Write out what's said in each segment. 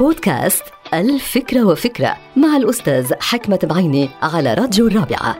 بودكاست الفكرة وفكرة مع الأستاذ حكمة بعيني على راديو الرابعة.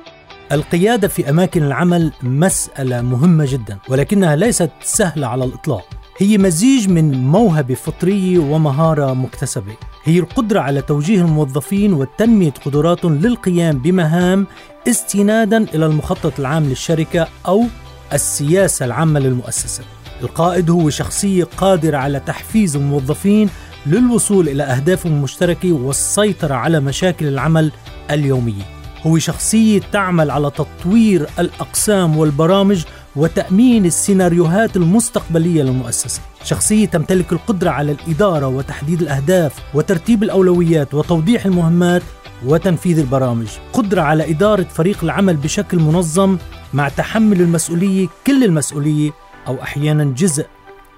القيادة في أماكن العمل مسألة مهمة جدا ولكنها ليست سهلة على الإطلاق. هي مزيج من موهبة فطرية ومهارة مكتسبة. هي القدرة على توجيه الموظفين وتنمية قدراتهم للقيام بمهام استنادا إلى المخطط العام للشركة أو السياسة العامة للمؤسسة. القائد هو شخصية قادرة على تحفيز الموظفين للوصول إلى أهدافهم المشتركة والسيطرة على مشاكل العمل اليومية هو شخصية تعمل على تطوير الأقسام والبرامج وتأمين السيناريوهات المستقبلية للمؤسسة. شخصية تمتلك القدرة على الإدارة وتحديد الأهداف وترتيب الأولويات وتوضيح المهمات وتنفيذ البرامج. قدرة على إدارة فريق العمل بشكل منظم مع تحمل المسؤولية كل المسؤولية أو أحيانا جزء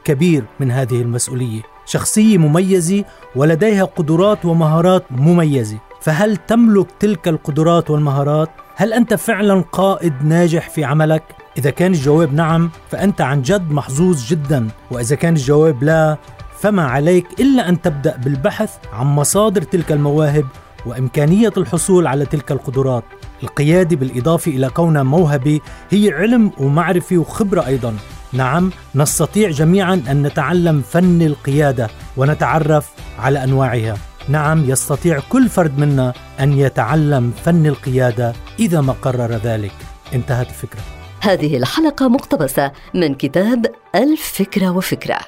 كبير من هذه المسؤولية. شخصية مميزة ولديها قدرات ومهارات مميزة فهل تملك تلك القدرات والمهارات؟ هل أنت فعلا قائد ناجح في عملك؟ إذا كان الجواب نعم فأنت عن جد محظوظ جدا وإذا كان الجواب لا فما عليك إلا أن تبدأ بالبحث عن مصادر تلك المواهب وإمكانية الحصول على تلك القدرات القيادة بالإضافة إلى كونها موهبة هي علم ومعرفة وخبرة أيضا نعم نستطيع جميعا أن نتعلم فن القيادة ونتعرف على أنواعها. نعم يستطيع كل فرد منا أن يتعلم فن القيادة إذا ما قرر ذلك. انتهت الفكرة. هذه الحلقة مقتبسة من كتاب الفكرة وفكرة.